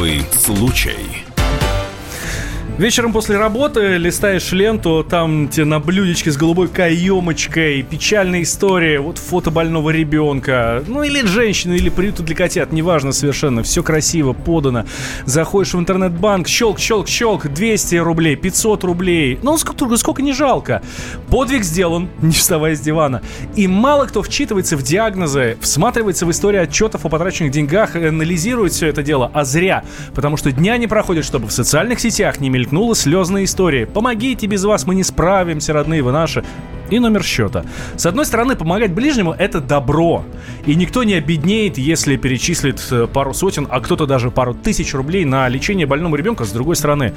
Особый случай. Вечером после работы листаешь ленту, там тебе на блюдечке с голубой каемочкой, печальная история, вот фото больного ребенка, ну или женщины, или приюта для котят, неважно совершенно, все красиво, подано. Заходишь в интернет-банк, щелк, щелк, щелк, 200 рублей, 500 рублей, ну сколько, сколько не жалко. Подвиг сделан, не вставая с дивана. И мало кто вчитывается в диагнозы, всматривается в историю отчетов о потраченных деньгах, анализирует все это дело, а зря, потому что дня не проходит, чтобы в социальных сетях не мелькнуло мелькнула слезная история. «Помогите, без вас мы не справимся, родные вы наши» и номер счета. С одной стороны, помогать ближнему – это добро. И никто не обеднеет, если перечислит э, пару сотен, а кто-то даже пару тысяч рублей на лечение больному ребенка. С другой стороны,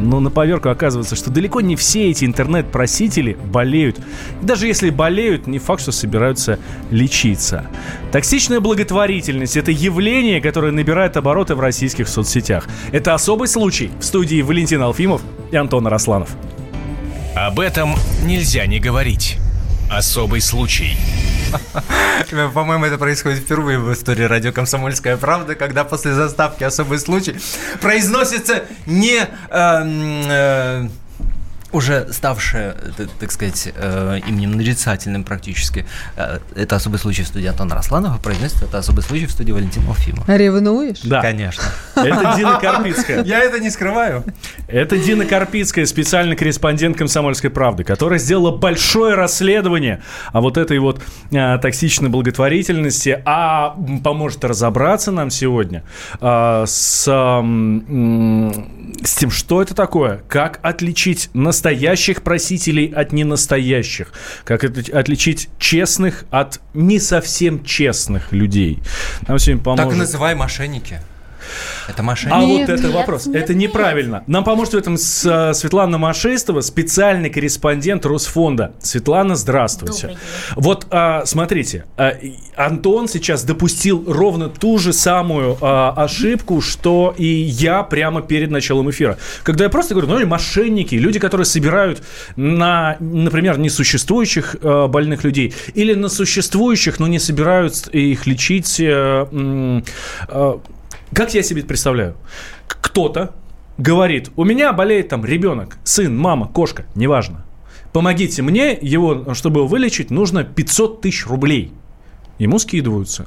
но на поверку оказывается, что далеко не все эти интернет-просители болеют. И даже если болеют, не факт, что собираются лечиться. Токсичная благотворительность – это явление, которое набирает обороты в российских соцсетях. Это особый случай. В студии Валентин Алфимов и Антон Росланов. Об этом нельзя не говорить. Особый случай. По-моему, это происходит впервые в истории радио «Комсомольская правда», когда после заставки «Особый случай» произносится не... Э, э, уже ставшее, так сказать, э, именем нарицательным практически. Э, это особый случай в студии Антона Росланова, произносит это особый случай в студии Валентина Алфимова. Ревнуешь? Да. Конечно. Это Дина Карпицкая. Я это не скрываю. Это Дина Карпицкая, специальный корреспондент «Комсомольской правды», которая сделала большое расследование о вот этой вот а, токсичной благотворительности, а поможет разобраться нам сегодня а, с, а, с тем, что это такое, как отличить настоящее настоящих просителей от ненастоящих, как отличить честных от не совсем честных людей. Нам сегодня поможет... Так называй мошенники. Это мошенники. А вот это нет, вопрос. Нет, это неправильно. Нам поможет в этом с, э, Светлана Машистова, специальный корреспондент Росфонда. Светлана, здравствуйте. Вот а, смотрите, а, Антон сейчас допустил ровно ту же самую а, ошибку, что и я прямо перед началом эфира. Когда я просто говорю, ну, мошенники, люди, которые собирают на, например, несуществующих а, больных людей или на существующих, но не собирают их лечить. А, а, как я себе представляю? Кто-то говорит, у меня болеет там ребенок, сын, мама, кошка, неважно. Помогите мне, его, чтобы его вылечить, нужно 500 тысяч рублей. Ему скидываются.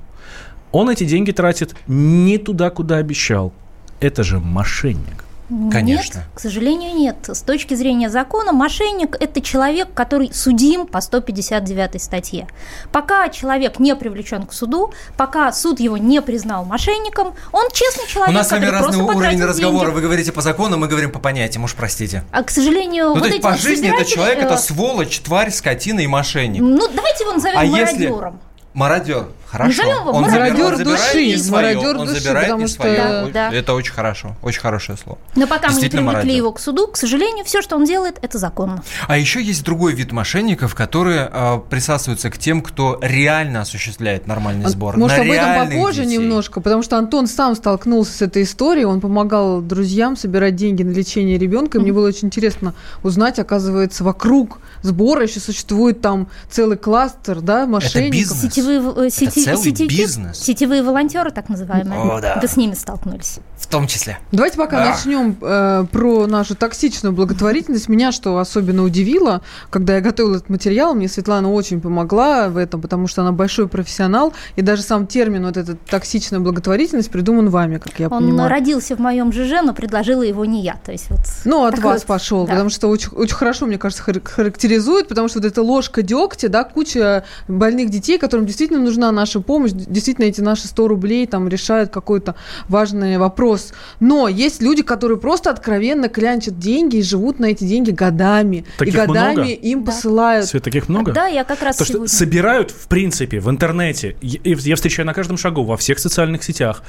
Он эти деньги тратит не туда, куда обещал. Это же мошенник. Конечно. Нет, к сожалению, нет. С точки зрения закона, мошенник – это человек, который судим по 159 статье. Пока человек не привлечен к суду, пока суд его не признал мошенником, он честный человек, У нас с вами разный уровень разговора. Деньги. Вы говорите по закону, мы говорим по понятиям, уж простите. А, к сожалению, ну, вот то есть по жизни это человек, это сволочь, тварь, скотина и мошенник. Ну, давайте его назовем а мародером. Если... Мародер. Хорошо. Назовем его он мародер души. мародер он души, забирает потому что... свое. Да, да. Это очень хорошо. Очень хорошее слово. Но пока мы не привлекли его к суду, к сожалению, все, что он делает, это законно. А еще есть другой вид мошенников, которые э, присасываются к тем, кто реально осуществляет нормальный сбор. Может, на об этом попозже детей. немножко, потому что Антон сам столкнулся с этой историей, он помогал друзьям собирать деньги на лечение ребенка, и мне было очень интересно узнать, оказывается, вокруг сбора еще существует там целый кластер, да, мошенников. Это бизнес. Сетевые, э, сети, это целый сети, бизнес. Сетевые волонтеры, так называемые. О, да. Вы с ними столкнулись. В том числе. Давайте пока да. начнем э, про нашу токсичную благотворительность. Меня что особенно удивило, когда я готовила этот материал, мне Светлана очень помогла в этом, потому что она большой профессионал, и даже сам термин вот эта токсичная благотворительность придуман вами, как я Он понимаю. Он родился в моем ЖЖ, но предложила его не я. То есть вот ну, от вас вот, пошел, да. потому что очень, очень хорошо, мне кажется, характеризует, потому что вот эта ложка дегтя, да, куча больных детей, которым действительно нужна наша помощь, действительно эти наши 100 рублей там решают какой-то важный вопрос. Но есть люди, которые просто откровенно клянчат деньги и живут на эти деньги годами. Таких и годами много? им да. посылают. Свет, таких много? Да, я как раз То, что сегодня. собирают, в принципе, в интернете, я встречаю на каждом шагу, во всех социальных сетях.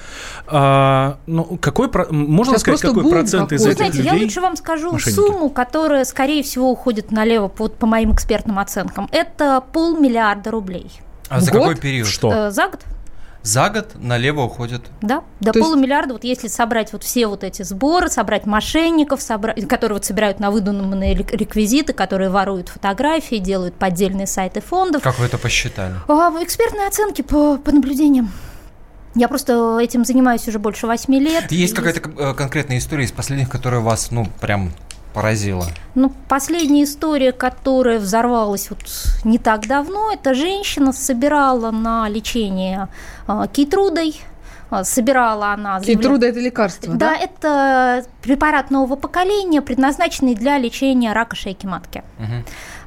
А, ну, какой, можно Сейчас сказать, какой процент из Вы этих знаете, людей я лучше вам скажу мошенники? сумму, которая, скорее всего, уходит налево по, по моим экспертным оценкам. Это полмиллиарда рублей. А за год? какой период? Что? Э, за год. За год налево уходит. Да, до То есть- полумиллиарда, вот если собрать вот все вот эти сборы, собрать мошенников, собрать, которые вот собирают на выдуманные рек- реквизиты, которые воруют фотографии, делают поддельные сайты фондов. Как вы это посчитали? А, экспертные оценки по, по наблюдениям. Я просто этим занимаюсь уже больше восьми лет. Есть И- какая-то э, конкретная история из последних, которая вас, ну, прям поразила? Ну, последняя история, которая взорвалась вот не так давно, это женщина собирала на лечение э, кейтрудой, э, собирала она... Кейтруда это лекарство, Да, да? это препарат нового поколения, предназначенный для лечения рака шейки матки. Мгм.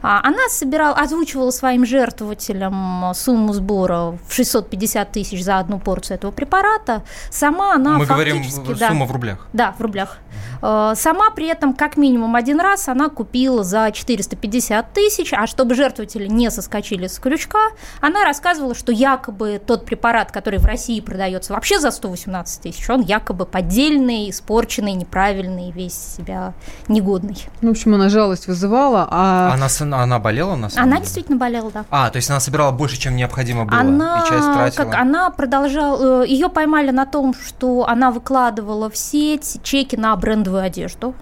А, Она собирала, озвучивала своим жертвователям сумму сбора в 650 тысяч за одну порцию этого препарата. Сама она Мы говорим фактически... да, сумма в рублях. да, в рублях. Э, Сама при этом как минимум один раз она купила за 450 тысяч, а чтобы жертвователи не соскочили с крючка, она рассказывала, что якобы тот препарат, который в России продается вообще за 118 тысяч, он якобы поддельный, испорченный, неправильный, весь себя негодный. Ну, в общем, она жалость вызывала, а... Она, она болела на самом Она деле? действительно болела, да. А, то есть она собирала больше, чем необходимо было, Она, и часть тратила. как она продолжала, э, ее поймали на том, что она выкладывала в сеть чеки на брендовую одежду.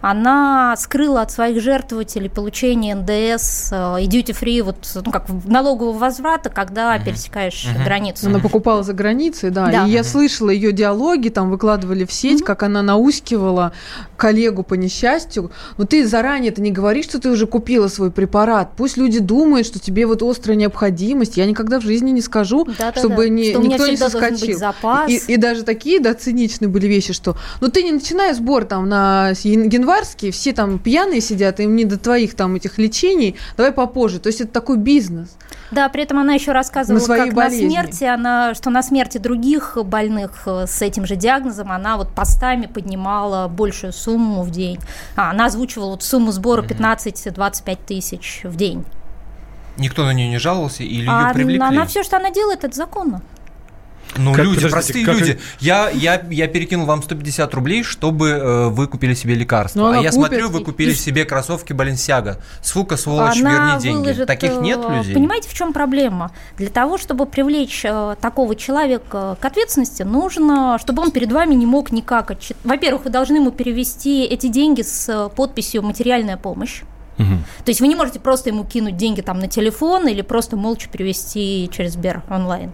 Она скрыла от своих жертвователей получение НДС э, и duty free, вот, ну, как налогового возврата, когда Мгм. пересекаешь Мгм. границу. Она покупала за границей, да. Да. И я слышала ее диалоги, там выкладывали в сеть, Мгм. как она наускивала коллегу по несчастью. Но ты заранее это не говоришь, что ты уже купила свой препарат. Пусть люди думают, что тебе вот острая необходимость. Я никогда в жизни не скажу, Да-да-да. чтобы не, Что у меня никто не всегда должен быть соскочил. запас. И, и даже такие, да, циничные были вещи, что ну ты не начинай сбор там на с- ян- январский, все там пьяные сидят, им не до твоих там этих лечений, давай попозже. То есть это такой бизнес. Да, при этом она еще рассказывала, На своей как болезни. на смерти она, что на смерти других больных э, с этим же диагнозом она вот постами поднимала большую сумму в день. А, она озвучивала вот сумму сбора 15-25 тысяч в день. Никто на нее не жаловался или ее А привлекли? она все, что она делает, это законно. Ну, Как- люди, простые как- люди. Я, я, я перекинул вам 150 рублей, чтобы э, вы купили себе лекарство. Ну, а я купит смотрю, вы купили и- себе кроссовки Баленсиага. Сука, сволочь, она верни деньги. выложит, Таких нет э, людей? Понимаете, в чем проблема? Для того, чтобы привлечь э, такого человека к ответственности, нужно, чтобы он перед вами не мог никак отчит... Во-первых, вы должны ему перевести эти деньги с э, подписью «материальная помощь». Мгм. То есть вы не можете просто ему кинуть деньги там на телефон или просто молча перевести через Сбер онлайн.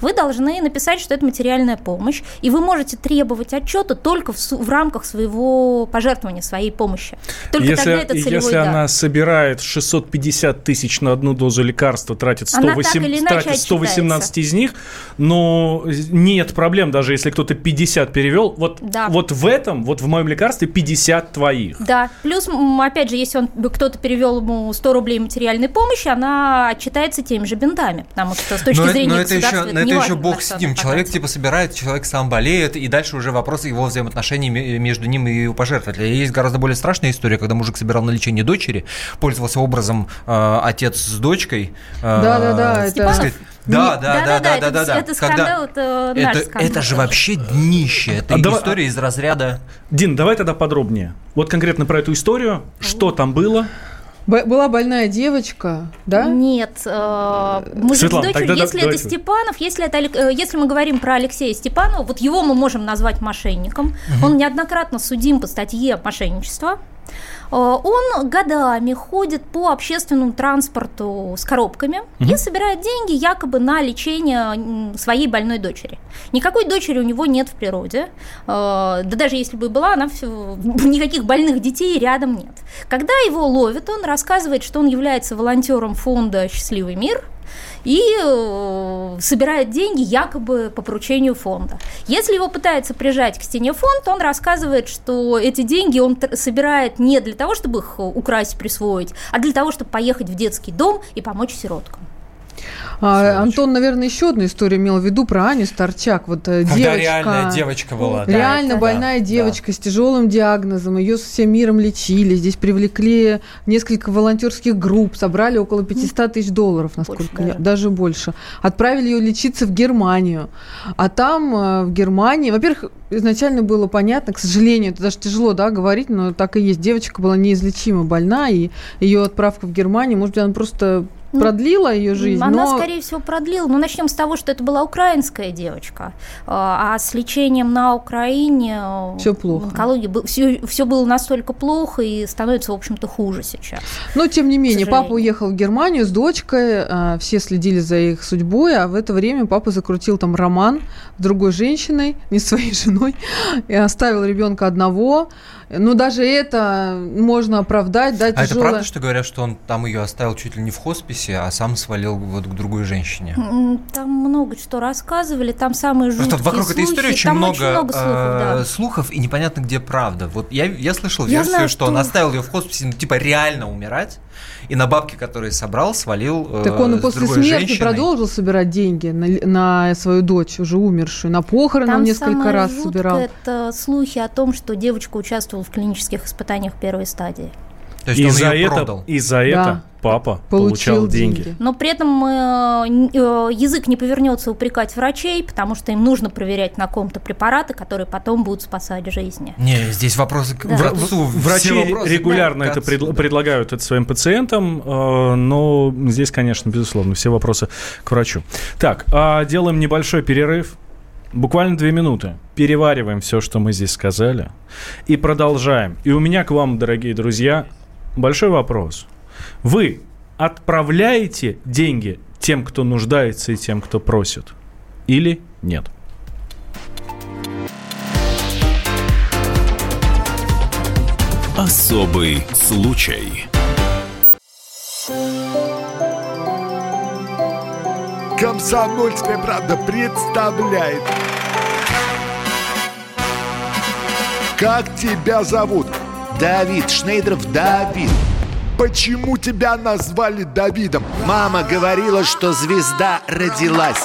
Вы должны написать, что это материальная помощь, и вы можете требовать отчета только в, в рамках своего пожертвования, своей помощи. Только если тогда это целевой если дар. она собирает 650 тысяч на одну дозу лекарства, тратит, Она так 108 или иначе тратит 118 из них, но нет проблем, даже если кто-то 50 перевел. Вот, Да. вот в этом, вот в моем лекарстве 50 твоих. Да, плюс, опять же, если он кто-то перевел ему 100 рублей материальной помощи, она отчитается теми же бинтами, потому что с точки но, зрения но это еще, но это не еще бог с ним. Человек типа собирает, человек сам болеет, и дальше уже вопрос его взаимоотношений ме- между ним и его пожертвователя. Есть гораздо более страшная история, когда мужик собирал на лечение дочери, пользовался образом э, отец с дочкой. э, Да-да-да, так это- Степанов? сказать, Да, Не- да, да, да, да, это, да, да. это Когда- скандал, это наш Это, скандал. это же вообще днище. Это А давай- история из разряда. Дин, давай тогда подробнее. Вот конкретно про эту историю. Что там было? Б- была больная девочка, да? Нет, э, мужик Светлана, с дочерью, тогда да- если это давайте. Степанов, если, это, Алек- э, если мы говорим про Алексея Степанова, вот его мы можем назвать мошенником. Он неоднократно судим по статье мошенничества. Э, Он годами ходит по общественному транспорту с коробками и собирает деньги якобы на лечение своей больной дочери. Никакой дочери у него нет в природе. Э, Да даже если бы и была, она всё- никаких больных детей рядом нет. Когда его ловят, он рассказывает, что он является волонтером фонда «Счастливый мир», и э, собирает деньги якобы по поручению фонда. Если его пытается прижать к стене фонд, он рассказывает, что эти деньги он собирает не для того, чтобы их украсть, присвоить, а для того, чтобы поехать в детский дом и помочь сироткам. А, Антон, наверное, еще одну историю имел в виду про Аню Старчак. Вот э, Когда девочка, реальная девочка была. да. реально это- больная да, девочка с тяжелым диагнозом. Ее со всем миром лечили. Здесь привлекли несколько волонтерских групп, собрали около 500 тысяч долларов, насколько Больше я, даже. даже больше. Отправили ее лечиться в Германию. А там, э, в Германии, во-первых, изначально было понятно, к сожалению, это даже тяжело да, говорить, но так и есть. Девочка была неизлечимо больна, и ее отправка в Германию, может быть, она просто продлила ее жизнь, Она, но... скорее всего, продлила. Но начнем с того, что это была украинская девочка. А а с лечением на Украине э, Всё плохо. в онкологии все, все было настолько плохо и становится, в общем-то, хуже сейчас. Но, тем не менее, папа уехал в Германию с дочкой, а, все следили за их судьбой, а в это время папа закрутил там роман с другой женщиной, не своей женой, и оставил ребенка одного. Ну, даже это можно оправдать, да, А это правда, что говорят, что он там ее оставил чуть ли не в хосписе, а сам свалил вот к другой женщине? Там много что рассказывали, там самые жуткие Просто вокруг этой слухи. истории очень там много, очень много слухов, да. э, слухов, и непонятно, где правда. Вот я, я слышал Я версию, знаю, что он оставил ее в хосписе, ну, типа, реально умирать, и на бабки, которые собрал, свалил э, Так он и с после смерти женщиной. продолжил собирать деньги на, на свою дочь, уже умершую. На похороны он Там несколько раз собирал. это слухи о том, что девочка участвовала в клинических испытаниях первой стадии. То есть И он за ее это, продал. и за это папа Получил получал деньги. деньги. Но при этом э, э, язык не повернется упрекать врачей, потому что им нужно проверять на ком-то препараты, которые потом будут спасать жизни. Не, здесь вопросы к Да. врачу. Врачи вопросы регулярно к это отцу, пред- да. предлагают это своим пациентам, э, но здесь, конечно, безусловно, все вопросы к врачу. Так, а делаем небольшой перерыв. Буквально две минуты. Перевариваем все, что мы здесь сказали. И продолжаем. И у меня к вам, дорогие друзья, большой вопрос. Вы отправляете деньги тем, кто нуждается и тем, кто просит? Или нет? Особый случай. Комсомольская правда представляет. Как тебя зовут? Давид Шнейдров Давид. Почему тебя назвали Давидом? Мама говорила, что звезда родилась.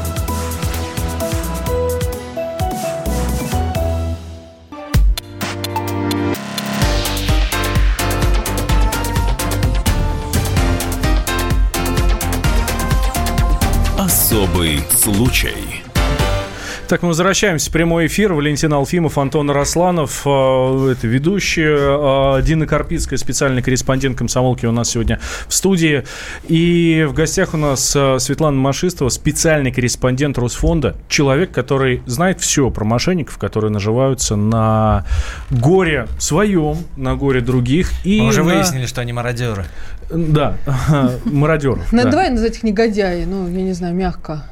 Особый случай. Так, мы возвращаемся в прямой эфир. Валентин Алфимов, Антон Росланов, э, это ведущие. э, Дина Карпицкая, специальный корреспондент комсомолки у нас сегодня в студии. И в гостях у нас э, Светлана Машистова, специальный корреспондент Росфонда. Человек, который знает все про мошенников, которые наживаются на горе своем, на горе других. И Мы уже на- выяснили, что они мародеры. Да, мародеров. Ну, да. Давай назвать их негодяи, ну, я не знаю, мягко.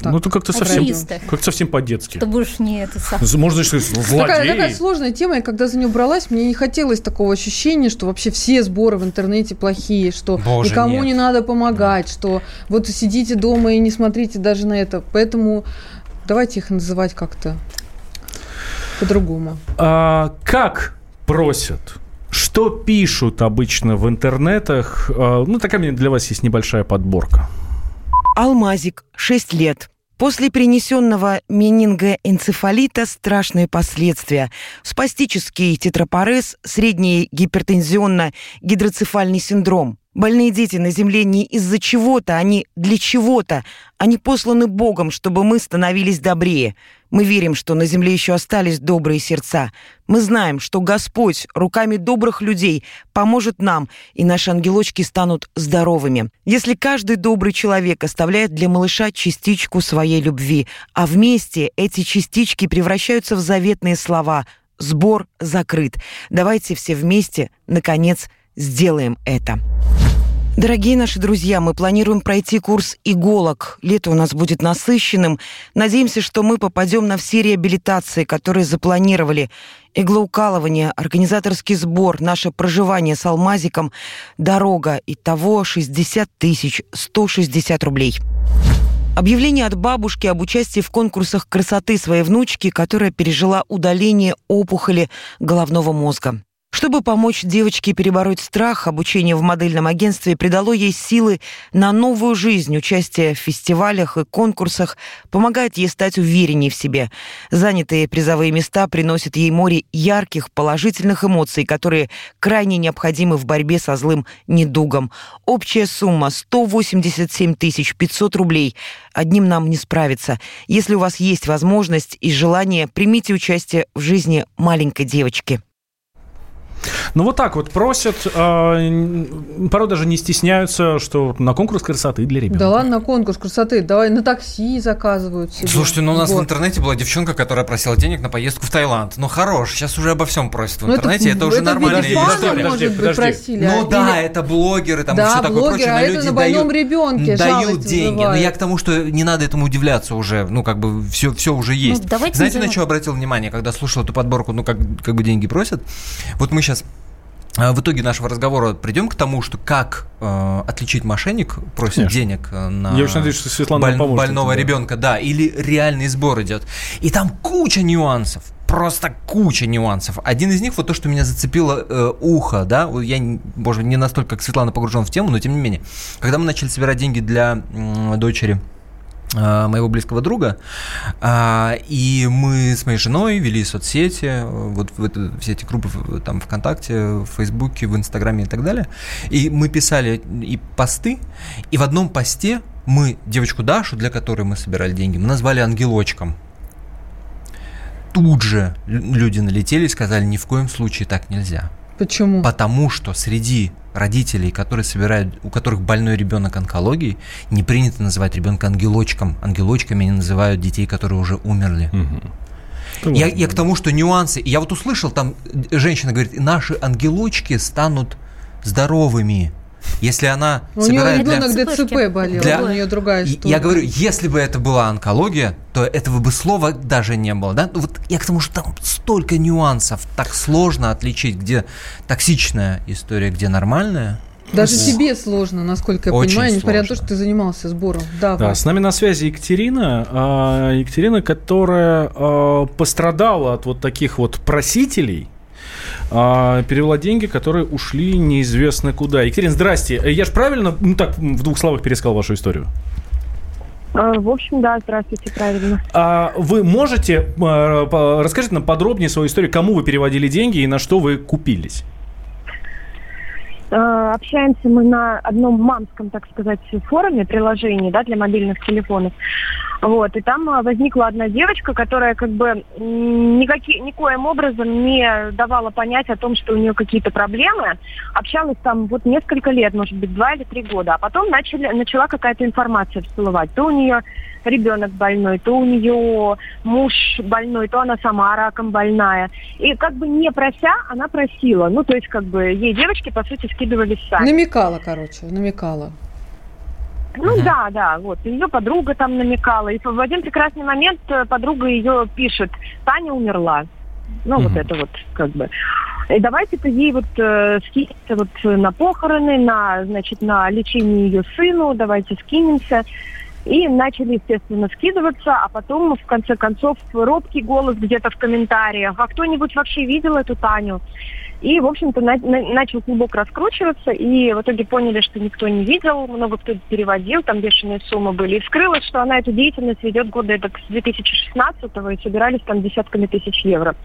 Так. Ну, это как-то совсем, как совсем по-детски. Ты будешь не это сам. Можно сказать, злодеи. Такая, такая сложная тема, и когда за нее бралась, мне не хотелось такого ощущения, что вообще все сборы в интернете плохие, что Боже, никому нет. не надо помогать, что вот сидите дома и не смотрите даже на это. Поэтому давайте их называть как-то по-другому. А, как просят? Что пишут обычно в интернетах? А, ну, такая для вас есть небольшая подборка. Алмазик, 6 лет. После перенесенного менингоэнцефалита страшные последствия. Спастический тетрапорез, средний гипертензионно-гидроцефальный синдром. Больные дети на Земле не из-за чего-то, они для чего-то. Они посланы Богом, чтобы мы становились добрее. Мы верим, что на Земле еще остались добрые сердца. Мы знаем, что Господь руками добрых людей поможет нам, и наши ангелочки станут здоровыми. Если каждый добрый человек оставляет для малыша частичку своей любви, а вместе эти частички превращаются в заветные слова «Сбор закрыт». Давайте все вместе, наконец, сделаем это. Дорогие наши друзья, мы планируем пройти курс иголок. Лето у нас будет насыщенным. Надеемся, что мы попадем на все реабилитации, которые запланировали. Иглоукалывание, организаторский сбор, наше проживание с алмазиком, дорога. Итого 60 тысяч 160 рублей. Объявление от бабушки об участии в конкурсах красоты своей внучки, которая пережила удаление опухоли головного мозга. Чтобы помочь девочке перебороть страх, обучение в модельном агентстве придало ей силы на новую жизнь. Участие в фестивалях и конкурсах помогает ей стать увереннее в себе. Занятые призовые места приносят ей море ярких, положительных эмоций, которые крайне необходимы в борьбе со злым недугом. Общая сумма 187 500 рублей. Одним нам не справиться. Если у вас есть возможность и желание, примите участие в жизни маленькой девочки. Ну вот так вот просят, э, порой даже не стесняются, что на конкурс красоты для ребенка. Да ладно, на конкурс красоты, давай на такси заказывают себе. Слушайте, ну у нас Вот. в интернете была девчонка, которая просила денег на поездку в Таиланд. Ну хорош, сейчас уже обо всем просят в Ну, интернете, это, уже это фана, история. Подожди, быть, подожди. просили. Ну а да, или- это блогеры, там и Да, все такое блогеры, прочее, а но это люди на больном дают, ребенке дают деньги. Но вызывает. я к тому, что не надо этому удивляться уже, ну как бы все, все уже есть. Ну, Знаете, на что обратил внимание, когда слушал эту подборку, ну как, как бы деньги просят? Вот мы сейчас в итоге нашего разговора придем к тому, что как э, отличить мошенник просит Конечно. денег э, на Я очень надеюсь, что Светлана боль- поможет больного да. ребенка, да, или реальный сбор идет. И там куча нюансов. Просто куча нюансов. Один из них вот то, что меня зацепило э, ухо, да, я, может, не настолько, как Светлана, погружен в тему, но тем не менее. Когда мы начали собирать деньги для м, дочери э, моего близкого друга, а, и мы с моей женой вели соцсети, э, вот в это- все эти группы там ВКонтакте, в Фейсбуке, в Инстаграме и так далее, и мы писали и посты, и в одном посте мы девочку Дашу, для которой мы собирали деньги, мы назвали ангелочком. Тут же лю- люди налетели и сказали, ни в коем случае так нельзя. Почему? Потому что среди родителей, которые собирают, у которых больной ребенок онкологией, не принято называть ребенка ангелочком. Ангелочками они называют детей, которые уже умерли. Я, я к тому, что нюансы. Я вот услышал, там женщина говорит, наши ангелочки станут здоровыми. Если она У нее собирает для- ребенок Цепочки. ДЦП болел, Для- у нее другая история. Я говорю, если бы это была онкология, то этого бы слова даже не было. Да? Ну Вот я к тому, что там столько нюансов, так сложно отличить, где токсичная история, где нормальная. Даже Ух. тебе сложно, насколько я Очень понимаю, несмотря на то, сложно. что ты занимался сбором. Да, Да, с нами на связи Екатерина. а, Екатерина, которая а, пострадала от вот таких вот просителей, а, перевела деньги, которые ушли неизвестно куда. Екатерина, здрасте. Я же правильно, ну так, в двух словах пересказал вашу историю? А, В общем, да, здравствуйте, правильно. А вы можете, а, расскажите нам подробнее свою историю, кому вы переводили деньги и на что вы купились? А, Общаемся мы на одном мамском, так сказать, форуме, приложении, да, для мобильных телефонов. Вот, и там а, возникла одна девочка, которая как бы никаки, никоим образом не давала понять о том, что у нее какие-то проблемы. Общалась там вот несколько лет, может быть, два или три года. А потом начали, начала какая-то информация всплывать. То у нее ребенок больной, то у нее муж больной, то она сама раком больная. И как бы не прося, она просила. Ну, то есть как бы ей девочки, по сути, скидывались сами. Намекала, короче, намекала. Ну Мгм. да, да, вот. Ее подруга там намекала. И в один прекрасный момент э, подруга ее пишет, Таня умерла. Ну, вот Мгм. это вот как бы. И давайте-ка ей вот э, скинемся вот на похороны, на, значит, на лечение ее сыну, давайте скинемся. И начали, естественно, скидываться, а потом, в конце концов, робкий голос где-то в комментариях. А кто-нибудь вообще видел эту Таню? И, в общем-то, на- на- начал клубок раскручиваться, и в итоге поняли, что никто не видел, много кто переводил, там бешеные суммы были. И вскрылось, что она эту деятельность ведет года это с 2016 и собирались там десятками тысяч евро.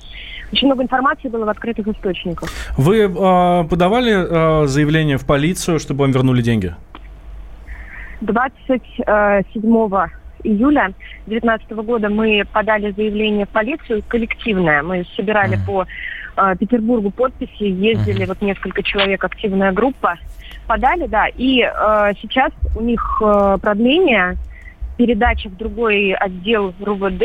Очень много информации было в открытых источниках. Вы а, подавали а, заявление в полицию, чтобы вам вернули деньги? 27 июля 2019 года мы подали заявление в полицию коллективное. Мы собирали Мгм. по э, Петербургу подписи, ездили Мгм. вот несколько человек, активная группа. Подали, да, и э, сейчас у них э, продление, передача в другой отдел РУВД,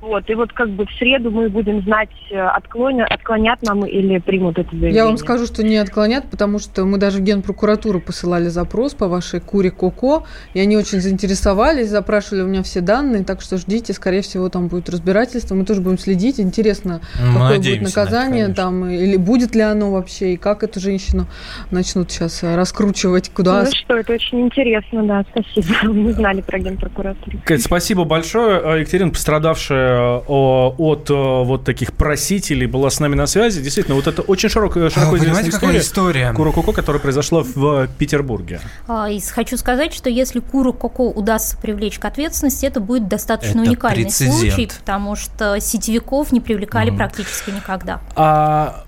вот, и вот как бы в среду мы будем знать, э, отклонят, отклонят нам или примут это заявление. Я вам скажу, что не отклонят, потому что мы даже в Генпрокуратуру посылали запрос по вашей куре Коко, и они очень заинтересовались, запрашивали у меня все данные, так что ждите, скорее всего, там будет разбирательство, мы тоже будем следить. Интересно, Мы какое будет надеемся на это, наказание конечно. там, или будет ли оно вообще, и как эту женщину начнут сейчас э, раскручивать, куда... Ну что, это очень интересно, да, спасибо. Мы знали про Генпрокуратуру. Кать, спасибо большое. А, Екатерина, пострадавшая э, от э, вот таких просителей была с нами на связи. Действительно, вот это очень широкая, широко А, известная понимаете, какая история. история? Куроко, которая произошла в э, Петербурге. А, И хочу сказать, что если Куру Коко удастся привлечь к ответственности, это будет достаточно Это уникальный прецедент. случай, потому что сетевиков не привлекали практически никогда. А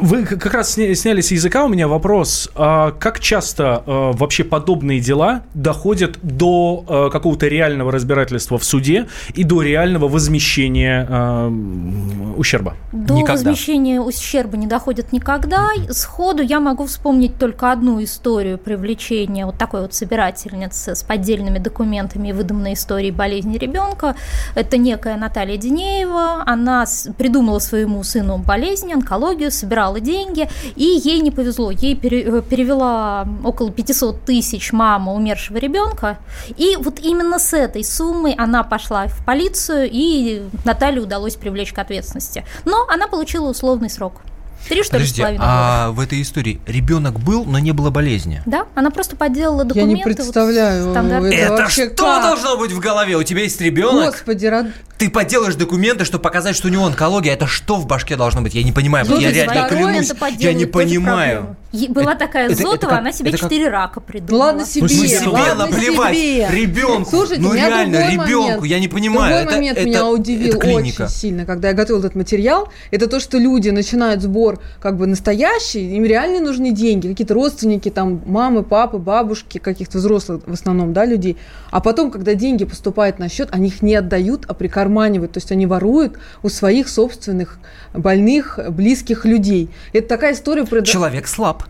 вы как раз сня- сняли с языка у меня вопрос. А как часто э, вообще подобные дела доходят до э, какого-то реального разбирательства в суде и до реального возмещения м, ущерба? До Никогда. возмещения ущерба не доходит никогда. Сходу я могу вспомнить только одну историю привлечения вот такой вот собирательницы с поддельными документами и выдуманной историей болезни ребенка. Это некая Наталья Динеева. Она придумала своему сыну болезнь, онкологию, собирала деньги, и ей не повезло. Ей э, перевела около 500 тысяч мама умершего ребенка. И вот именно с этой суммой она пошла в полицию, и Наталье удалось привлечь к ответственности. Но она получила условный срок. Три, что ли, с Подожди, половиной года. а в этой истории ребенок был, но не было болезни? Да, она просто подделала Я документы. не представляю, вот, стандартные. это Это вообще что как? должно быть в голове? У тебя есть ребенок, Господи, рад- ты подделаешь документы, чтобы показать, что у него онкология. Это что в башке должно быть? Я не понимаю. Слушайте, я реально клянусь, я не понимаю. проблема. Была Это- такая это- это Зотова, как- она себе это как- четыре рака придумала. ладно себе, смысле, Себе ладно наплевать себе. ребенку. Слушайте, ну реально, ребенку, момент. я не понимаю. Другой это, момент это- меня удивил это очень сильно, когда я готовила этот материал. Это то, что люди начинают сбор как бы настоящий, им реально нужны деньги, какие-то родственники, там, мамы, папы, бабушки, каких-то взрослых в основном, да, людей. А потом, когда деньги поступают на счет, они их не отдают, а прикарманивают. То есть они воруют у своих собственных больных, близких людей. Это такая история... про- Человек слаб.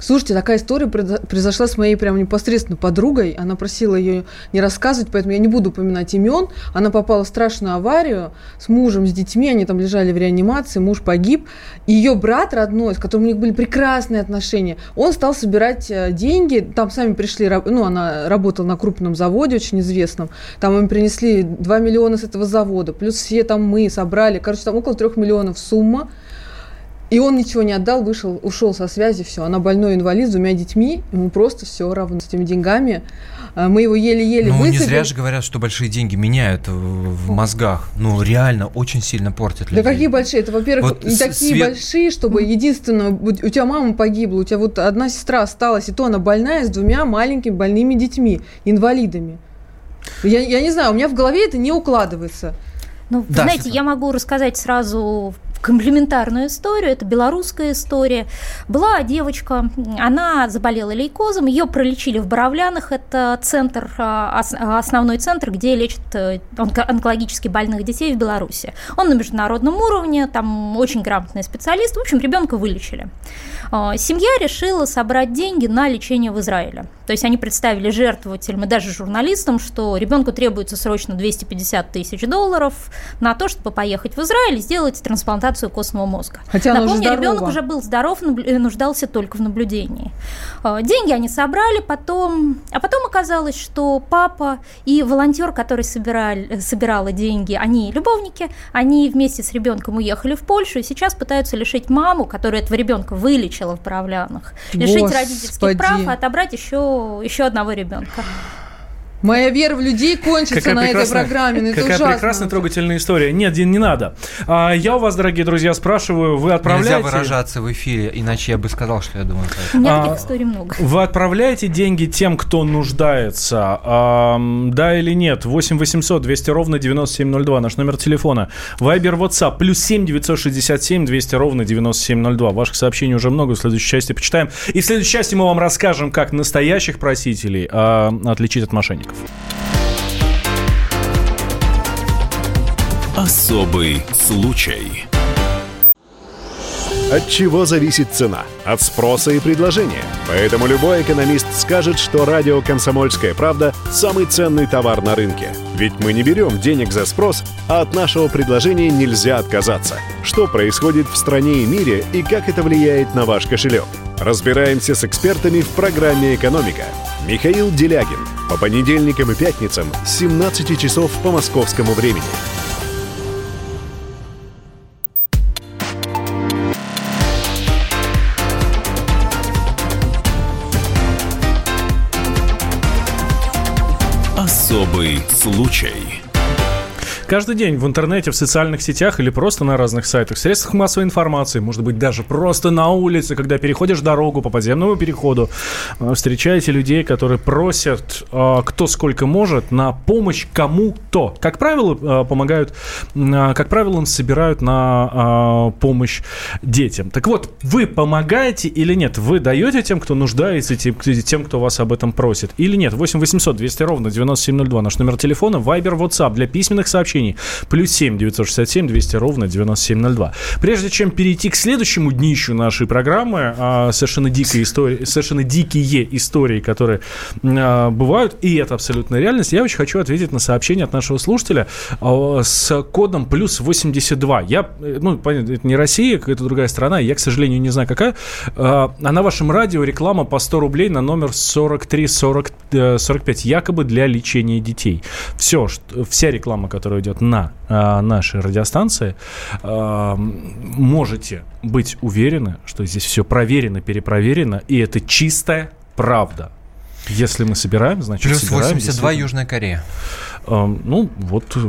Слушайте, такая история произошла с моей прям непосредственно подругой. Она просила ее не рассказывать, поэтому я не буду упоминать имен. Она попала в страшную аварию с мужем, с детьми. Они там лежали в реанимации, муж погиб. И ее брат родной, с которым у них были прекрасные отношения, он стал собирать э, деньги. Там сами пришли, ну, она работала на крупном заводе, очень известном. Там им принесли 2 миллиона с этого завода. Плюс все там мы собрали. Короче, там около 3 миллионов сумма. И он ничего не отдал, вышел, ушел со связи, все. Она больной инвалид с двумя детьми, ему просто все равно с этими деньгами. А, Мы его еле-еле Ну, не зря же говорят, что большие деньги меняют в, мозгах. Ну, реально, очень сильно портят Да людей. какие большие? Это, во-первых, Вот не такие свет- большие, чтобы единственное, у тебя мама погибла, у тебя вот одна сестра осталась, и то она больная с двумя маленькими больными детьми, инвалидами. Я, я не знаю, у меня в голове это не укладывается. Ну, вы Да, знаете, я могу рассказать сразу комплементарную историю. Это белорусская история. Была девочка, она заболела лейкозом, ее пролечили в Боровлянах. Это центр, а, ос- основной центр, где лечат э, онко- онкологически больных детей в Беларуси. Он на международном уровне, там очень грамотный специалист. В общем, ребенка вылечили. А, Семья решила собрать деньги на лечение в Израиле. То есть они представили жертвователям и даже журналистам, что ребенку требуется срочно 250 тысяч долларов на то, чтобы поехать в Израиль и сделать трансплантацию костного мозга. Хотя Напомню, ребенок уже был здоров, э, нуждался только в наблюдении. А, Деньги они собрали, потом, а потом оказалось, что папа и волонтер, который собирали, э, собирала деньги, они любовники, они вместе с ребенком уехали в Польшу и сейчас пытаются лишить маму, которая этого ребенка вылечила в Боровлянах, лишить родительских прав и отобрать еще, еще одного ребенка. Моя вера в людей кончится на этой программе. ну это какая ужасно. прекрасная трогательная история. Нет, Дин, не надо. А, я у вас, дорогие друзья, спрашиваю, вы отправляете... Нельзя выражаться в эфире, иначе я бы сказал, что я думаю. У меня А, таких историй много. Вы отправляете деньги тем, кто нуждается, ам, да или нет? 8 800 200 ровно 9702, наш номер телефона. Вайбер, WhatsApp, плюс 7 967 200 ровно 9702. Ваших сообщений уже много, в следующей части почитаем. И в следующей части мы вам расскажем, как настоящих просителей а, отличить от мошенников. Особый случай. От чего зависит цена? От спроса и предложения. Поэтому любой экономист скажет, что радио «Комсомольская правда» – самый ценный товар на рынке. Ведь мы не берем денег за спрос, а от нашего предложения нельзя отказаться. Что происходит в стране и мире и как это влияет на ваш кошелек? Разбираемся с экспертами в программе «Экономика». Михаил Делягин. По понедельникам и пятницам с 17 часов по московскому времени. Особый случай. Каждый день в интернете, в социальных сетях или просто на разных сайтах, в средствах массовой информации, может быть, даже просто на улице, когда переходишь дорогу по подземному переходу, э, встречаете людей, которые просят, э, кто сколько может, на помощь кому-то. Как правило, э, помогают, как правило, собирают на помощь детям. Так вот, вы помогаете или нет? Вы даете тем, кто нуждается, тем, кто вас об этом просит? Или нет? 8 800 200 ровно 9702 наш номер телефона. Вайбер, WhatsApp для письменных сообщений. Плюс 7 967 200 ровно 9702. Прежде чем перейти к следующему днищу нашей программы, а, совершенно дикие истории, совершенно дикие истории, которые а, бывают, и это абсолютная реальность, я очень хочу ответить на сообщение от нашего слушателя а, с кодом плюс 82. Я, э, ну, понятно, это не Россия, какая-то другая страна, я, к сожалению, не знаю, какая. А на вашем радио реклама по 100 рублей на номер 43 40, 45, якобы для лечения детей. Все, вся реклама, которая идет на а, нашей радиостанции, а, можете быть уверены, что здесь все проверено, перепроверено, и это чистая правда. Если мы собираем, значит Плюс собираем, 82 Южная Корея. Ну, вот. э,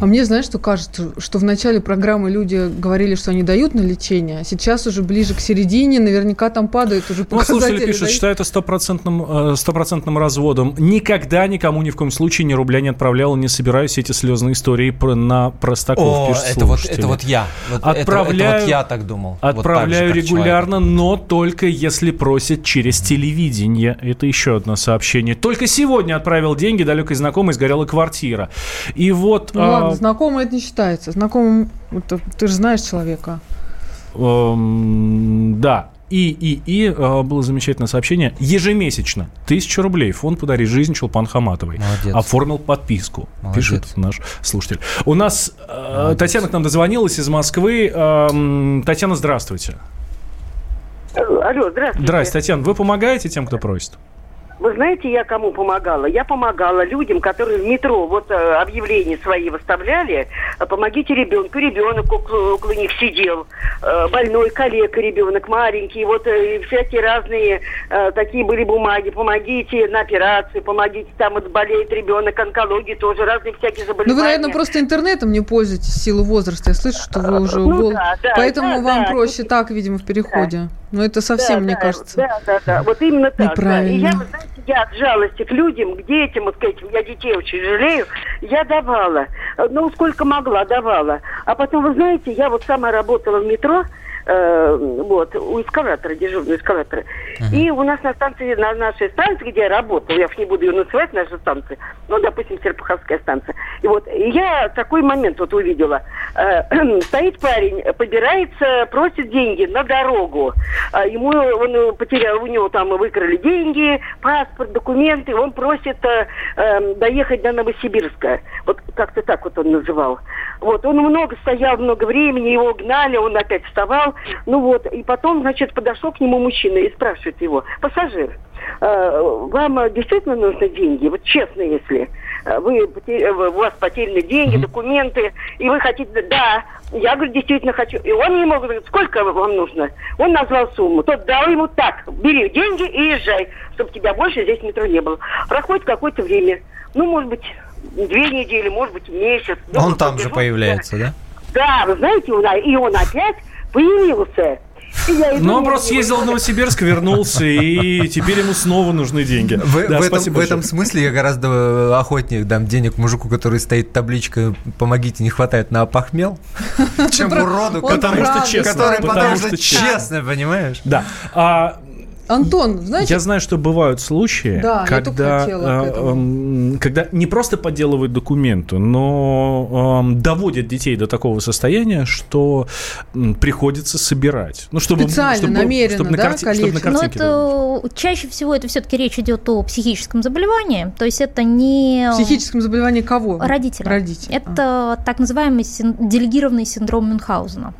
А мне, знаешь, что кажется, что в начале программы люди говорили, что они дают на лечение, а сейчас уже ближе к середине наверняка там падают уже Ну, слушатели показатели. пишут, да? считаю это стопроцентным, э, стопроцентным разводом. Никогда никому ни в коем случае ни рубля не отправлял, не собираюсь эти слезные истории про, на простаков, О, пишут это вот, это вот я. Вот это- Отправляю- это, вот я так думал. Вот Отправляю так же, регулярно, но только если просят через телевидение. Это еще одно сообщение. Только сегодня отправил деньги далекой знакомой, сгорела квартира. И вот... Ну а, ладно, знакомый это не считается. Знакомым, это- ты же знаешь человека. эм, да. И, и, и э, было замечательное сообщение. Ежемесячно тысяча рублей фонд «Подари жизнь» Чулпан Хаматовой. Молодец. Оформил подписку, Молодец. пишет наш слушатель. У нас э, Татьяна к нам дозвонилась из Москвы. Эм, Татьяна, здравствуйте. Алло, здравствуйте. Здрасте, Татьяна. Вы помогаете тем, кто просит? Вы знаете, я кому помогала? Я помогала людям, которые в метро вот э, объявления свои выставляли. э, Помогите ребенку. Ребенок около, около них сидел. э, Больной коллега ребенок, маленький. Вот и всякие разные такие были бумаги. Помогите на операцию, помогите, там вот болеет ребенок, онкология тоже, разные всякие Ну, заболевания. вы, наверное, просто интернетом не пользуетесь в силу возраста. Я слышу, что вы уже Ну гол- да, да, Поэтому да, вам да. проще так, видимо, в переходе. Но это совсем, Да, мне да, кажется. Да, да, да. Вот именно так. Да. И неправильно. я, вы знаете, я от жалости к людям, к детям, вот к этим, я детей очень жалею, я давала. Ну, сколько могла, давала. А потом, вы знаете, я вот сама работала в метро, э, вот, у эскалатора, дежурного эскалатора. И у нас на станции, на нашей станции, где я работала, я уж не буду ее называть, наша станция, ну, допустим, Серпуховская станция. И вот и я такой момент вот увидела. Э, стоит парень, побирается, просит деньги на дорогу. А Ему он потерял, у него там выкрали деньги, паспорт, документы. Он просит э, э, доехать до Новосибирска. Вот как-то так вот он называл. Вот он много стоял, много времени, его гнали, он опять вставал. Ну вот, и потом, значит, подошел к нему мужчина и спрашивает его, пассажир, э, вам э, действительно нужны деньги? Вот честно, если э, вы, вы- у вас потеряны деньги, документы, и вы хотите, да, я, говорю, действительно хочу. И он ему говорит, сколько вам нужно? Он назвал сумму. Тот дал ему так, бери деньги и езжай, чтобы тебя больше здесь в метро не было. Проходит какое-то время, ну, может быть, две недели, может быть, месяц. Он Думаю, там же появляется, да? Да, вы знаете, он- и он опять появился. Но он не просто съездил в Новосибирск, вернулся, и теперь ему снова нужны деньги. В, Да, в этом, в этом смысле я гораздо э, охотнее дам денег мужику, который стоит табличка «Помогите, не хватает на опохмел», чем уроду, Он который, правда честно, который потому что честно, понимаешь? Да. А, Антон, знаете, я знаю, что бывают случаи, Да, когда, хотела а, когда не просто подделывают документы, но ам, доводят детей до такого состояния, что приходится собирать. Ну, чтобы, Специально, чтобы, намеренно, чтобы на, да, карти- чтобы на? Но картинке было. это чаще всего это все-таки речь идет о психическом заболевании, то есть это не психическом заболевании кого? родителя. Родителя. Это так называемый син- делегированный синдром Мюнхгаузена.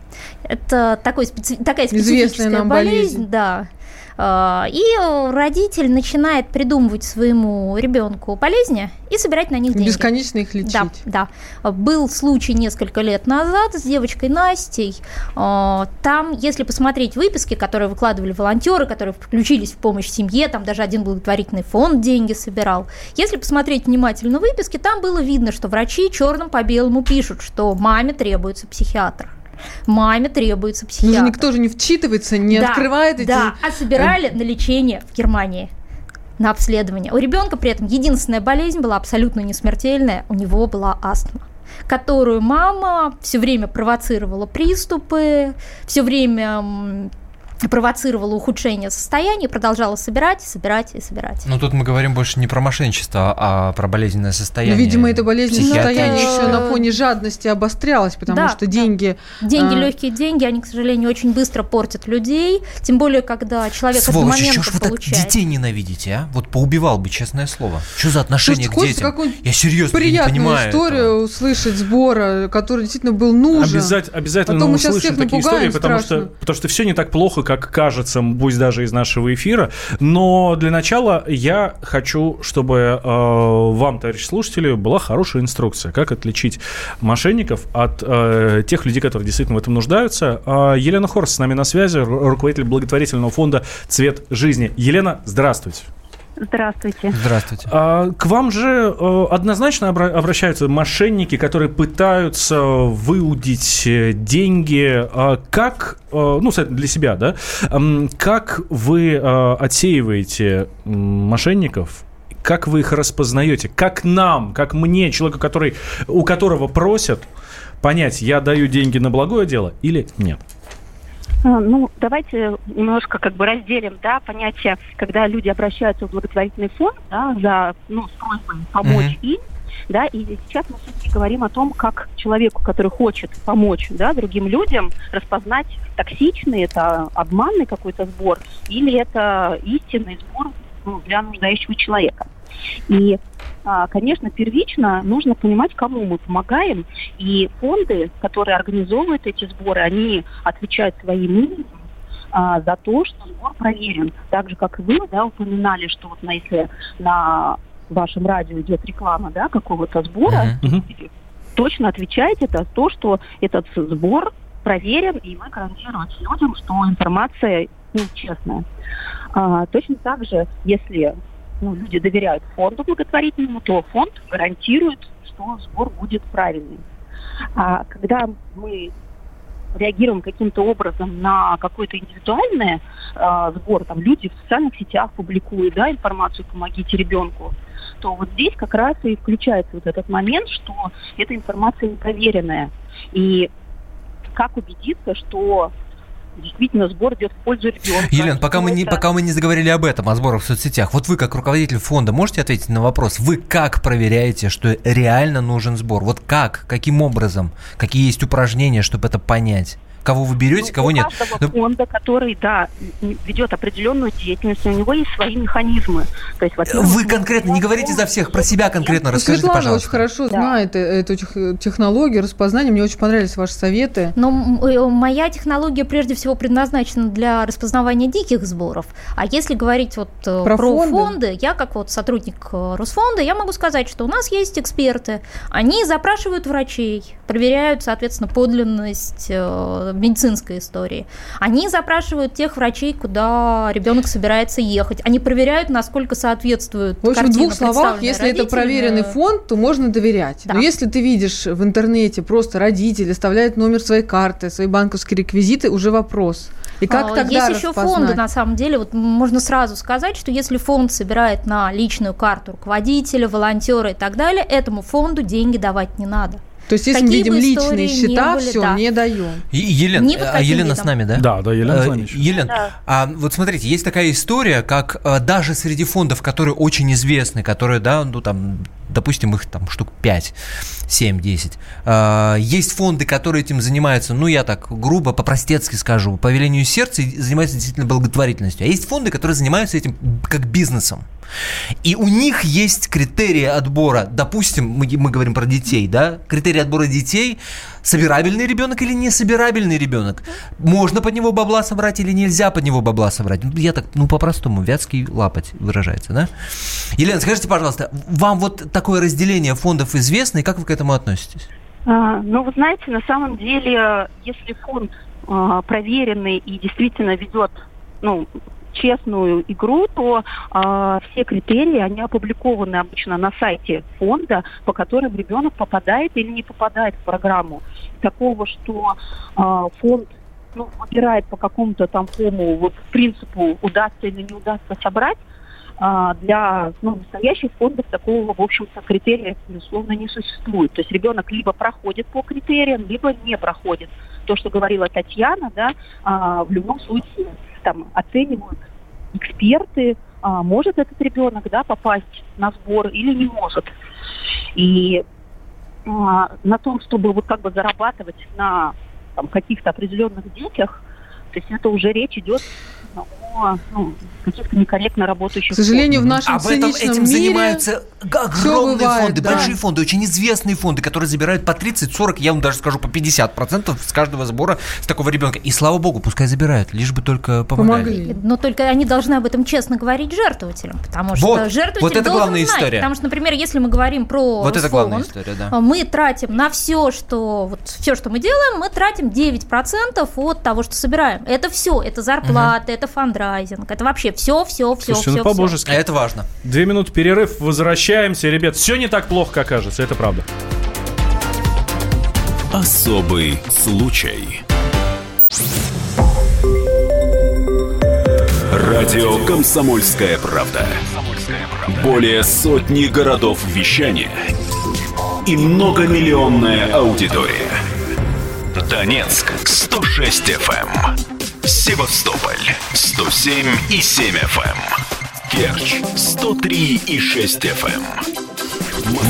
Это такой специ- такая Известная специфическая нам болезнь, болезнь. да. А, И э, родитель начинает придумывать своему ребенку болезни и собирать на них деньги. Бесконечно их лечить. Да, да. Был случай несколько лет назад с девочкой Настей. А, Там, если посмотреть выписки, которые выкладывали волонтеры, которые включились в помощь семье, там даже один благотворительный фонд деньги собирал. Если посмотреть внимательно выписки, там было видно, что врачи черным по белому пишут, что маме требуется психиатр. Маме требуется Ну психиатр. никто же не вчитывается, не Да, открывает эти... Да, а собирали на лечение в Германии на обследование. У ребенка при этом единственная болезнь была абсолютно не смертельная, у него была астма которую мама все время провоцировала приступы, все время м, провоцировала ухудшение состояния, продолжала собирать, собирать и собирать. Ну, тут мы говорим больше не про мошенничество, а про болезненное Ну, состояние. видимо, это болезненное состояние еще на фоне жадности обострялось, потому Да, что да. деньги... Деньги, а, легкие деньги, они, к сожалению, очень быстро портят людей, тем более, когда человек Сволочи, одномоментно чё ж вы так получает. детей ненавидите, а? Вот поубивал бы, честное слово. Что за отношение Слушайте, к детям? Я серьезно я не понимаю историю этого. услышать сбора, который действительно был нужен. Обязать- обязательно то мы сейчас услышим всех такие истории, потому что, потому что все не так плохо, как кажется, пусть даже из нашего эфира. Но для начала я хочу, чтобы э, вам, товарищи слушатели, была хорошая инструкция, как отличить мошенников от э, тех людей, которые действительно в этом нуждаются. А Елена Хорс с нами на связи, ру- руководитель благотворительного фонда «Цвет жизни». Елена, здравствуйте. Здравствуйте. Здравствуйте. А, К вам же э, однозначно обра- обращаются мошенники, которые пытаются выудить э, деньги. А Как, э, ну, для себя, да, как вы э, отсеиваете мошенников? Как вы их распознаете? Как нам, как мне, человеку, который, у которого просят, понять, я даю деньги на благое дело или нет? А, Ну, давайте немножко как бы разделим, да, понятие, когда люди обращаются в благотворительный фонд, да, за, ну, с просьбой помочь Мгм. им, да, и сейчас мы все-таки говорим о том, как человеку, который хочет помочь, да, другим людям, распознать, токсичный это обманный какой-то сбор или это истинный сбор ну, для нуждающего человека. И, конечно, первично нужно понимать, кому мы помогаем. И фонды, которые организовывают эти сборы, они отвечают своим именем а, за то, что сбор проверен. Так же, как и вы, да, упоминали, что вот на, если на вашем радио идет реклама, да, какого-то сбора, точно отвечаете за то, что этот сбор проверен, и вы гарантируете людям, что информация ну, честная. А, точно так же, если ну, люди доверяют фонду благотворительному, то фонд гарантирует, что сбор будет правильный. А когда мы реагируем каким-то образом на какой-то индивидуальный э, сбор, там люди в социальных сетях публикуют да, информацию «помогите ребенку», то вот здесь как раз и включается вот этот момент, что эта информация непроверенная. И как убедиться, что действительно сбор идет в пользу ребенка. Елена, пока мы, не, пока мы не заговорили об этом, о сборах в соцсетях, вот вы как руководитель фонда можете ответить на вопрос, вы как проверяете, что реально нужен сбор? Вот как, каким образом, какие есть упражнения, чтобы это понять? Кого вы берете, кого у нет? каждого Ну, фонда, который, да, ведет определенную деятельность, у него есть свои механизмы. То есть, Вы конкретно не говорите за всех, про себя конкретно Ну, расскажите, Светлана пожалуйста. очень хорошо знает э- эту тех- технологию распознания. Мне очень понравились ваши советы. Но э, моя технология прежде всего предназначена для распознавания диких сборов. А если говорить вот э, Про про, фонды? фонды, я как вот сотрудник э, Росфонда, я могу сказать, что у нас есть эксперты. Они запрашивают врачей, проверяют, соответственно, подлинность э, медицинской истории. Они запрашивают тех врачей, куда ребенок собирается ехать. Они проверяют, насколько соответствует В общем, в двух словах, если это проверенный фонд, то можно доверять. Да. Но если ты видишь в интернете просто родители оставляют номер своей карты, свои банковские реквизиты, уже вопрос. И как А, тогда Есть еще распознать? фонды, на самом деле, вот можно сразу сказать, что если фонд собирает на личную карту руководителя, волонтера и так далее, этому фонду деньги давать не надо. То есть, если мы Какие видим бы личные счета, были, все, да. не даем. Елена, а Елена видом. с нами, да? Да, да, Елена с Э, нами еще. Елена, Да. а вот смотрите, есть такая история, как э, даже среди фондов, которые очень известны, которые, да, ну там, допустим, их там штук 5, 7, 10, э, есть фонды, которые этим занимаются, ну, я так грубо, по-простецки скажу, по велению сердца и занимаются действительно благотворительностью. А есть фонды, которые занимаются этим как бизнесом. И у них есть критерии отбора, допустим, мы, мы говорим про детей, да, критерии отбора детей собирабельный ребенок или не собирабельный ребенок? Можно под него бабла собрать или нельзя под него бабла собрать? Ну, я так, ну, по-простому, вятский лапать выражается, да? Елена, скажите, пожалуйста, вам вот такое разделение фондов известно, и как вы к этому относитесь? А, ну, вы знаете, на самом деле, если фонд а, проверенный и действительно ведет ну, честную игру, то э, все критерии, они опубликованы обычно на сайте фонда, по которым ребенок попадает или не попадает в программу. Такого, что э, фонд ну, выбирает по какому-то там кому, вот принципу удастся или не удастся собрать, для ну, настоящих фондов такого, в общем-то, критерия, безусловно, не существует. То есть ребенок либо проходит по критериям, либо не проходит. То, что говорила Татьяна, да, в любом случае там оценивают эксперты, а, может этот ребенок да, попасть на сбор или не может. И а, на том, чтобы вот как бы зарабатывать на там, каких-то определенных детях, то есть это уже речь идет о ну, каких-то некорректно работающих. К сожалению, в нашем Об этом этим мире занимаются огромные бывает, фонды, да. большие фонды, очень известные фонды, которые забирают по 30-40, я вам даже скажу, по 50% с каждого сбора с такого ребенка. И слава богу, пускай забирают, лишь бы только помогали. Но только они должны об этом честно говорить жертвователям, потому что Вот, жертвователь вот это должен главная знать. история. Потому что, например, если мы говорим про Вот это фонд, главная история, да. мы тратим на все, что вот все, что мы делаем, мы тратим 9% от того, что собираем. Это все, это зарплата, это фандрайзинг, это вообще все, все, все, Слушайте, все. ну по-божески. Это важно. Две минуты перерыв, возвращаемся. Ребят, все не так плохо, как кажется, это правда. Особый случай. Радио «Комсомольская правда». Более сотни городов вещания и многомиллионная аудитория. Донецк 106 FM, Севастополь 107 и 7 FM, Керчь 103 и 6 FM,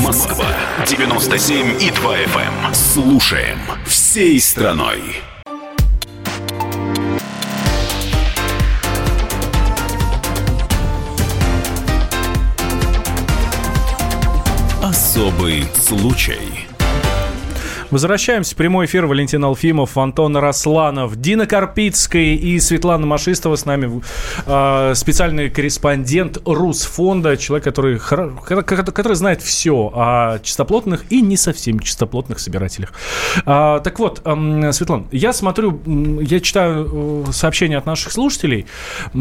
Москва 97 и 2 FM. Слушаем всей страной. Особый случай. Возвращаемся прямой эфир. Валентин Алфимов, Антон Росланов, Дина Карпицкая и Светлана Машистова с нами. Э, специальный корреспондент Русфонда, человек, который, который знает все о чистоплотных и не совсем чистоплотных собирателях. А, так вот, эм, Светлана, я смотрю, я читаю э, сообщения от наших слушателей. Э,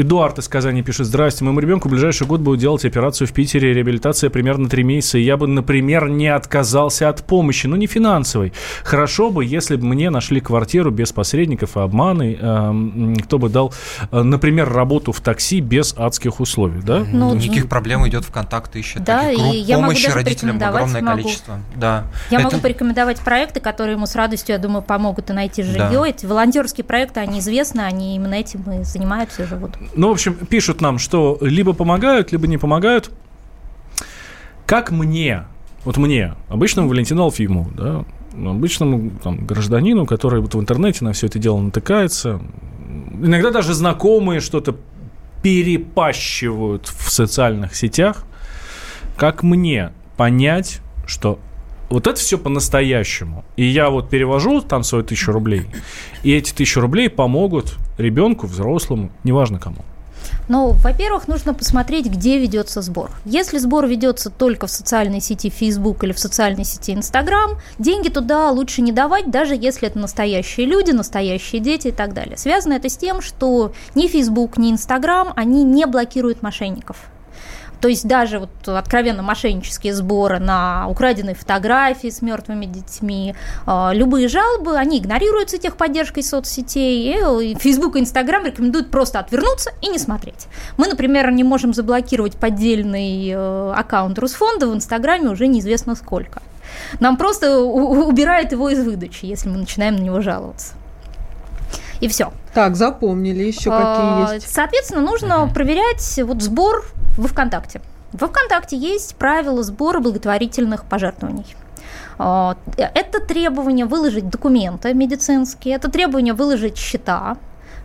Эдуард из Казани пишет, здрасте, моему ребенку в ближайший год будет делать операцию в Питере, реабилитация примерно 3 месяца, и я бы, например, не отказался от помощи, ну не финансовой. Хорошо бы, если бы мне нашли квартиру без посредников и обманы, эм, кто бы дал, э, например, работу в такси без адских условий, да? Ну, Никаких проблем идет в контакты, ищет Да, таких и групп я могу помощи даже родителям порекомендовать огромное могу. количество. Да. Я Это- могу порекомендовать проекты, которые ему с радостью, я думаю, помогут и найти жилье. Да. Эти волонтерские проекты, они известны, они именно этим и занимаются и живут. Ну, в общем, пишут нам, что либо помогают, либо не помогают. Как мне, вот мне, обычному Валентину Алфимову, да, обычному там, гражданину, который вот в интернете на все это дело натыкается, иногда даже знакомые что-то перепащивают в социальных сетях, как мне понять, что вот это все по-настоящему. И я вот перевожу там свою тысячу рублей, и эти тысячу рублей помогут ребенку, взрослому, неважно кому. Ну, во-первых, нужно посмотреть, где ведется сбор. Если сбор ведется только в социальной сети Facebook или в социальной сети Instagram, деньги туда лучше не давать, даже если это настоящие люди, настоящие дети и так далее. Связано это с тем, что ни Facebook, ни Instagram, они не блокируют мошенников. То есть даже вот откровенно мошеннические сборы на украденные фотографии с мертвыми детьми, э, любые жалобы, они игнорируются техподдержкой соцсетей. И Facebook и Instagram рекомендуют просто отвернуться и не смотреть. Мы, например, не можем заблокировать поддельный э, аккаунт Русфонда в Инстаграме уже неизвестно сколько. Нам просто убирает его из выдачи, если мы начинаем на него жаловаться. И все. Так, запомнили еще А, какие есть. Соответственно, нужно проверять вот сбор во ВКонтакте. Во ВКонтакте есть правила сбора благотворительных пожертвований. А, Это требование выложить документы медицинские, это требование выложить счета,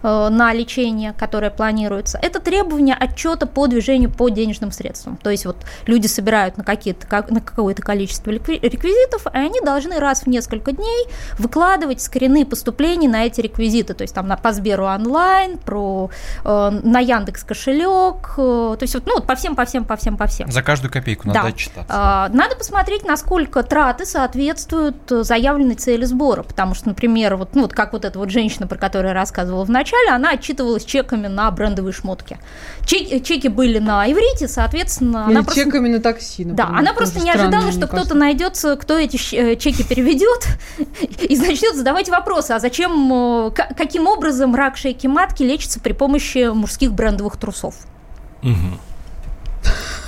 на лечение, которое планируется, это требование отчета по движению по денежным средствам. То есть вот люди собирают на, какие-то, как- на какое-то количество реквизитов, и они должны раз в несколько дней выкладывать скрины поступлений на эти реквизиты. То есть там на, по Сберу онлайн, про, э, на Яндекс кошелек, э, то есть вот, ну, вот по всем, по всем, по всем, по всем. За каждую копейку надо Да. отчитаться. А, Надо посмотреть, насколько траты соответствуют э, заявленной цели сбора, потому что, например, вот, ну, вот как вот эта вот женщина, про которую я рассказывала в начале, она отчитывалась чеками на брендовые шмотки. Чеки, чеки были на иврите, соответственно, Или она просто... чеками на такси, Да, например, она тоже просто не ожидала, что кто-то найдется, кто эти э, чеки переведет и начнет задавать вопросы, а зачем, э, ка- каким образом рак шейки матки лечится при помощи мужских брендовых трусов?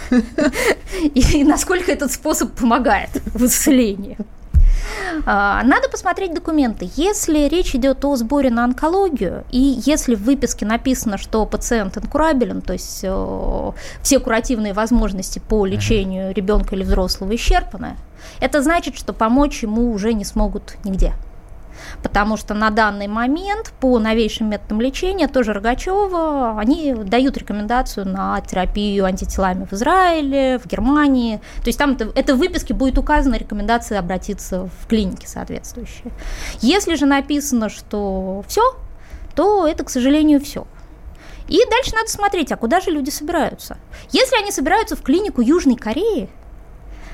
и насколько этот способ помогает в исцелении. А, Надо посмотреть документы. Если речь идет о сборе на онкологию, и если в выписке написано, что пациент инкурабелен, то есть э, все куративные возможности по лечению ребенка или взрослого исчерпаны, это значит, что помочь ему уже не смогут нигде. Потому что на данный момент по новейшим методам лечения, тоже Рогачева, они дают рекомендацию на терапию антителами в Израиле, в Германии. То есть там это, это в выписке будет указана рекомендация обратиться в клиники соответствующие. Если же написано, что все, то это, к сожалению, все. И дальше надо смотреть, а куда же люди собираются. Если они собираются в клинику Южной Кореи,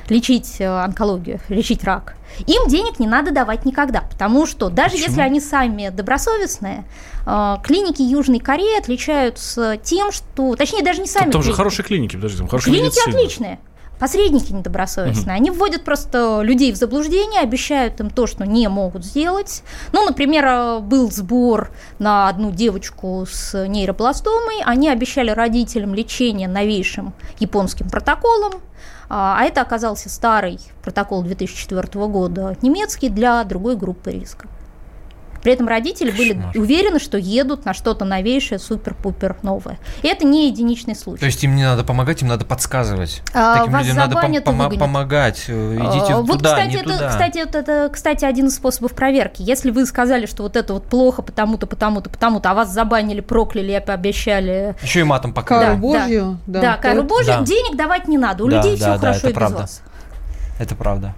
лечить э, онкологию, лечить рак, им денег не надо давать никогда, потому что даже Почему? если они сами добросовестные, э, клиники Южной Кореи отличаются тем, что, точнее даже не сами Там, там же хорошие клиники, подожди, там хорошая Клиники медицина. отличные. Посредники недобросовестные. Они вводят просто людей в заблуждение, обещают им то, что не могут сделать. Ну, например, э, был сбор на одну девочку с нейробластомой. Они обещали родителям лечение новейшим японским протоколом. А а это оказался старый протокол 2004 года, немецкий, для другой группы риска. При этом родители были уверены, что едут на что-то новейшее, супер-пупер новое. И это не единичный случай. То есть им не надо помогать, им надо подсказывать. А, Таким вас людям надо пом- выгонят. помогать. э, Идите А, вот, туда, кстати, не это, туда. кстати, вот это, кстати, один из способов проверки. Если вы сказали, что вот это вот плохо потому-то, потому-то, потому-то, а вас забанили, прокляли и пообещали Еще и матом пока. Кару Да, Божью, да, да. кару то- Божью, Да. денег давать не надо. У Да, людей да, все да, хорошо это и без правда. вас. Это правда.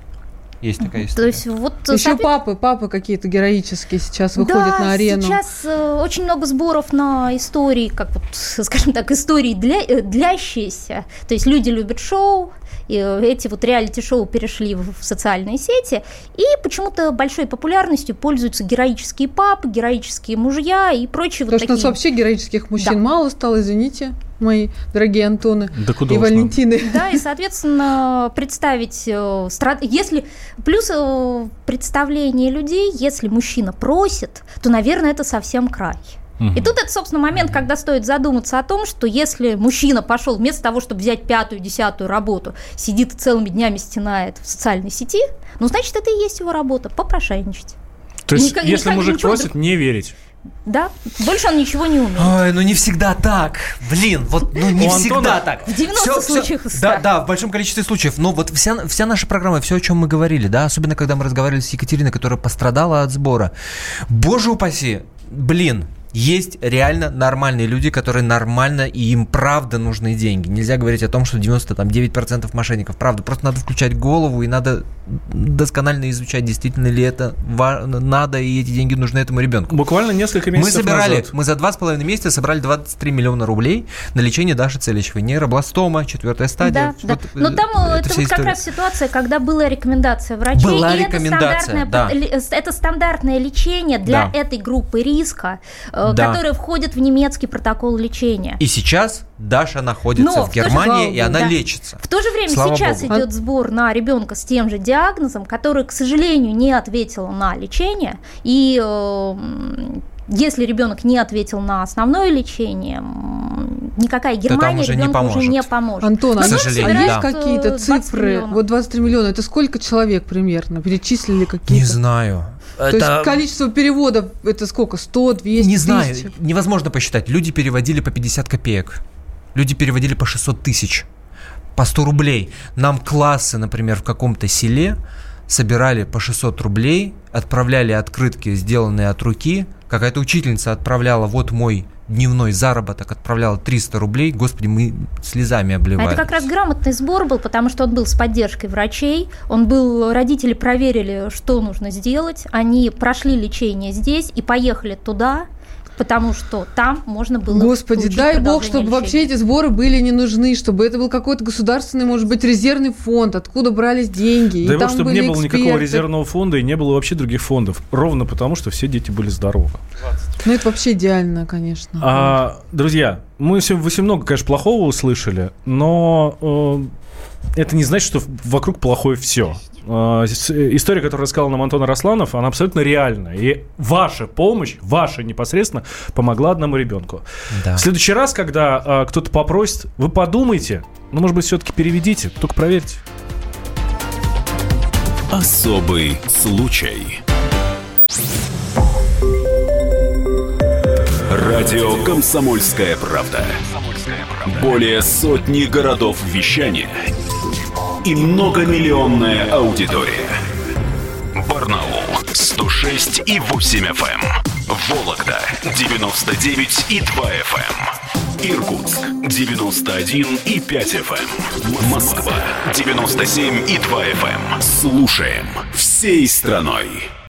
Есть такая То история. есть вот Еще соответ- папы, папы какие-то героические сейчас выходят да, на арену. сейчас э, очень много сборов на истории, как вот, скажем так, истории для, э, длящиеся. То есть люди любят шоу, и э, эти вот реалити-шоу перешли в, в социальные сети, и почему-то большой популярностью пользуются героические папы, героические мужья и прочие Потому вот что у нас такие. вообще героических мужчин Да. мало стало, извините, мои дорогие Антоны Да куда и. Валентины. Да, и, соответственно, представить, э, если плюс э, представление людей, если мужчина просит, то, наверное, это совсем край. И тут это, собственно, момент, когда стоит задуматься о том, что если мужчина пошел вместо того, чтобы взять пятую, десятую работу, сидит и целыми днями стенает в социальной сети, ну, значит, это и есть его работа, попрошайничать. То есть, Никак- если никак- мужик просит, не верить. Да, больше он ничего не умеет. Ой, ну не всегда так. Блин, вот ну не У всегда Антона так. В 90 Всё- всё- случаях 100. Да, да, в большом количестве случаев. Но вот вся, вся наша программа, все, о чем мы говорили, да, особенно когда мы разговаривали с Екатериной, которая пострадала от сбора. Боже упаси, блин, есть реально нормальные люди, которые нормально, и им правда нужны деньги. Нельзя говорить о том, что 99% мошенников. Правда, просто надо включать голову, и надо досконально изучать, действительно ли это надо, и эти деньги нужны этому ребенку. Буквально несколько Мы месяцев собирали, назад. мы за два с половиной месяца собрали 23 миллиона рублей на лечение Даши Целичевой. Нейробластома, четвертая стадия. Да, Вот, да. Но э, там э, это, вот как раз ситуация, когда была рекомендация врачей. Была и рекомендация, это стандартное, да. э, это стандартное лечение для Да. этой группы риска, Да. которое входит в немецкий протокол лечения. И сейчас Даша находится Но в же- Германии, Слава и она да. лечится. В то же время Слава сейчас богу. идет сбор на ребенка с тем же диагнозом, который, к сожалению, не ответил на лечение. И э, если ребенок не ответил на основное лечение, никакая Германия уже не ребенку уже поможет. не поможет. Антон, К а есть, да. какие-то 20 цифры? миллионов. Вот 23 миллиона, это сколько человек примерно? Перечислили какие-то? Не знаю. То есть количество переводов это сколько? 100, 200, Не знаю, 1000? невозможно посчитать. Люди переводили по 50 копеек. Люди переводили по 600 тысяч. По 100 рублей. Нам классы, например, в каком-то селе собирали по 600 рублей, отправляли открытки, сделанные от руки. Какая-то учительница отправляла, вот мой дневной заработок, отправляла 300 рублей. Господи, мы слезами А обливаем. это как раз грамотный сбор был, потому что он был с поддержкой врачей, он был, родители проверили, что нужно сделать, они прошли лечение здесь и поехали туда, потому что там можно было Господи, дай бог, чтобы лечения. вообще эти сборы были не нужны, чтобы это был какой-то государственный, может быть, резервный фонд, откуда брались деньги. и Дай бог, чтобы не было никакого эксперты. резервного фонда и не было вообще других фондов. Ровно потому, что все дети были здоровы. Ну, это вообще идеально, конечно. А, друзья, мы сегодня много, конечно, плохого услышали, но э, это не значит, что вокруг плохое все. История, которую рассказал нам Антон Росланов, она абсолютно реальна. И ваша помощь, ваша непосредственно, помогла одному ребенку. Да. В следующий раз, когда э, кто-то попросит, вы подумайте, ну, может быть, все-таки переведите, только проверьте. Особый случай. Радио «Комсомольская правда». Более сотни городов вещания и многомиллионная аудитория. Барнаул 106 и 8 FM. эм. Вологда 99 и 2 FM. Иркутск 91 и 5 FM. Москва 97 и 2 FM. Слушаем всей страной.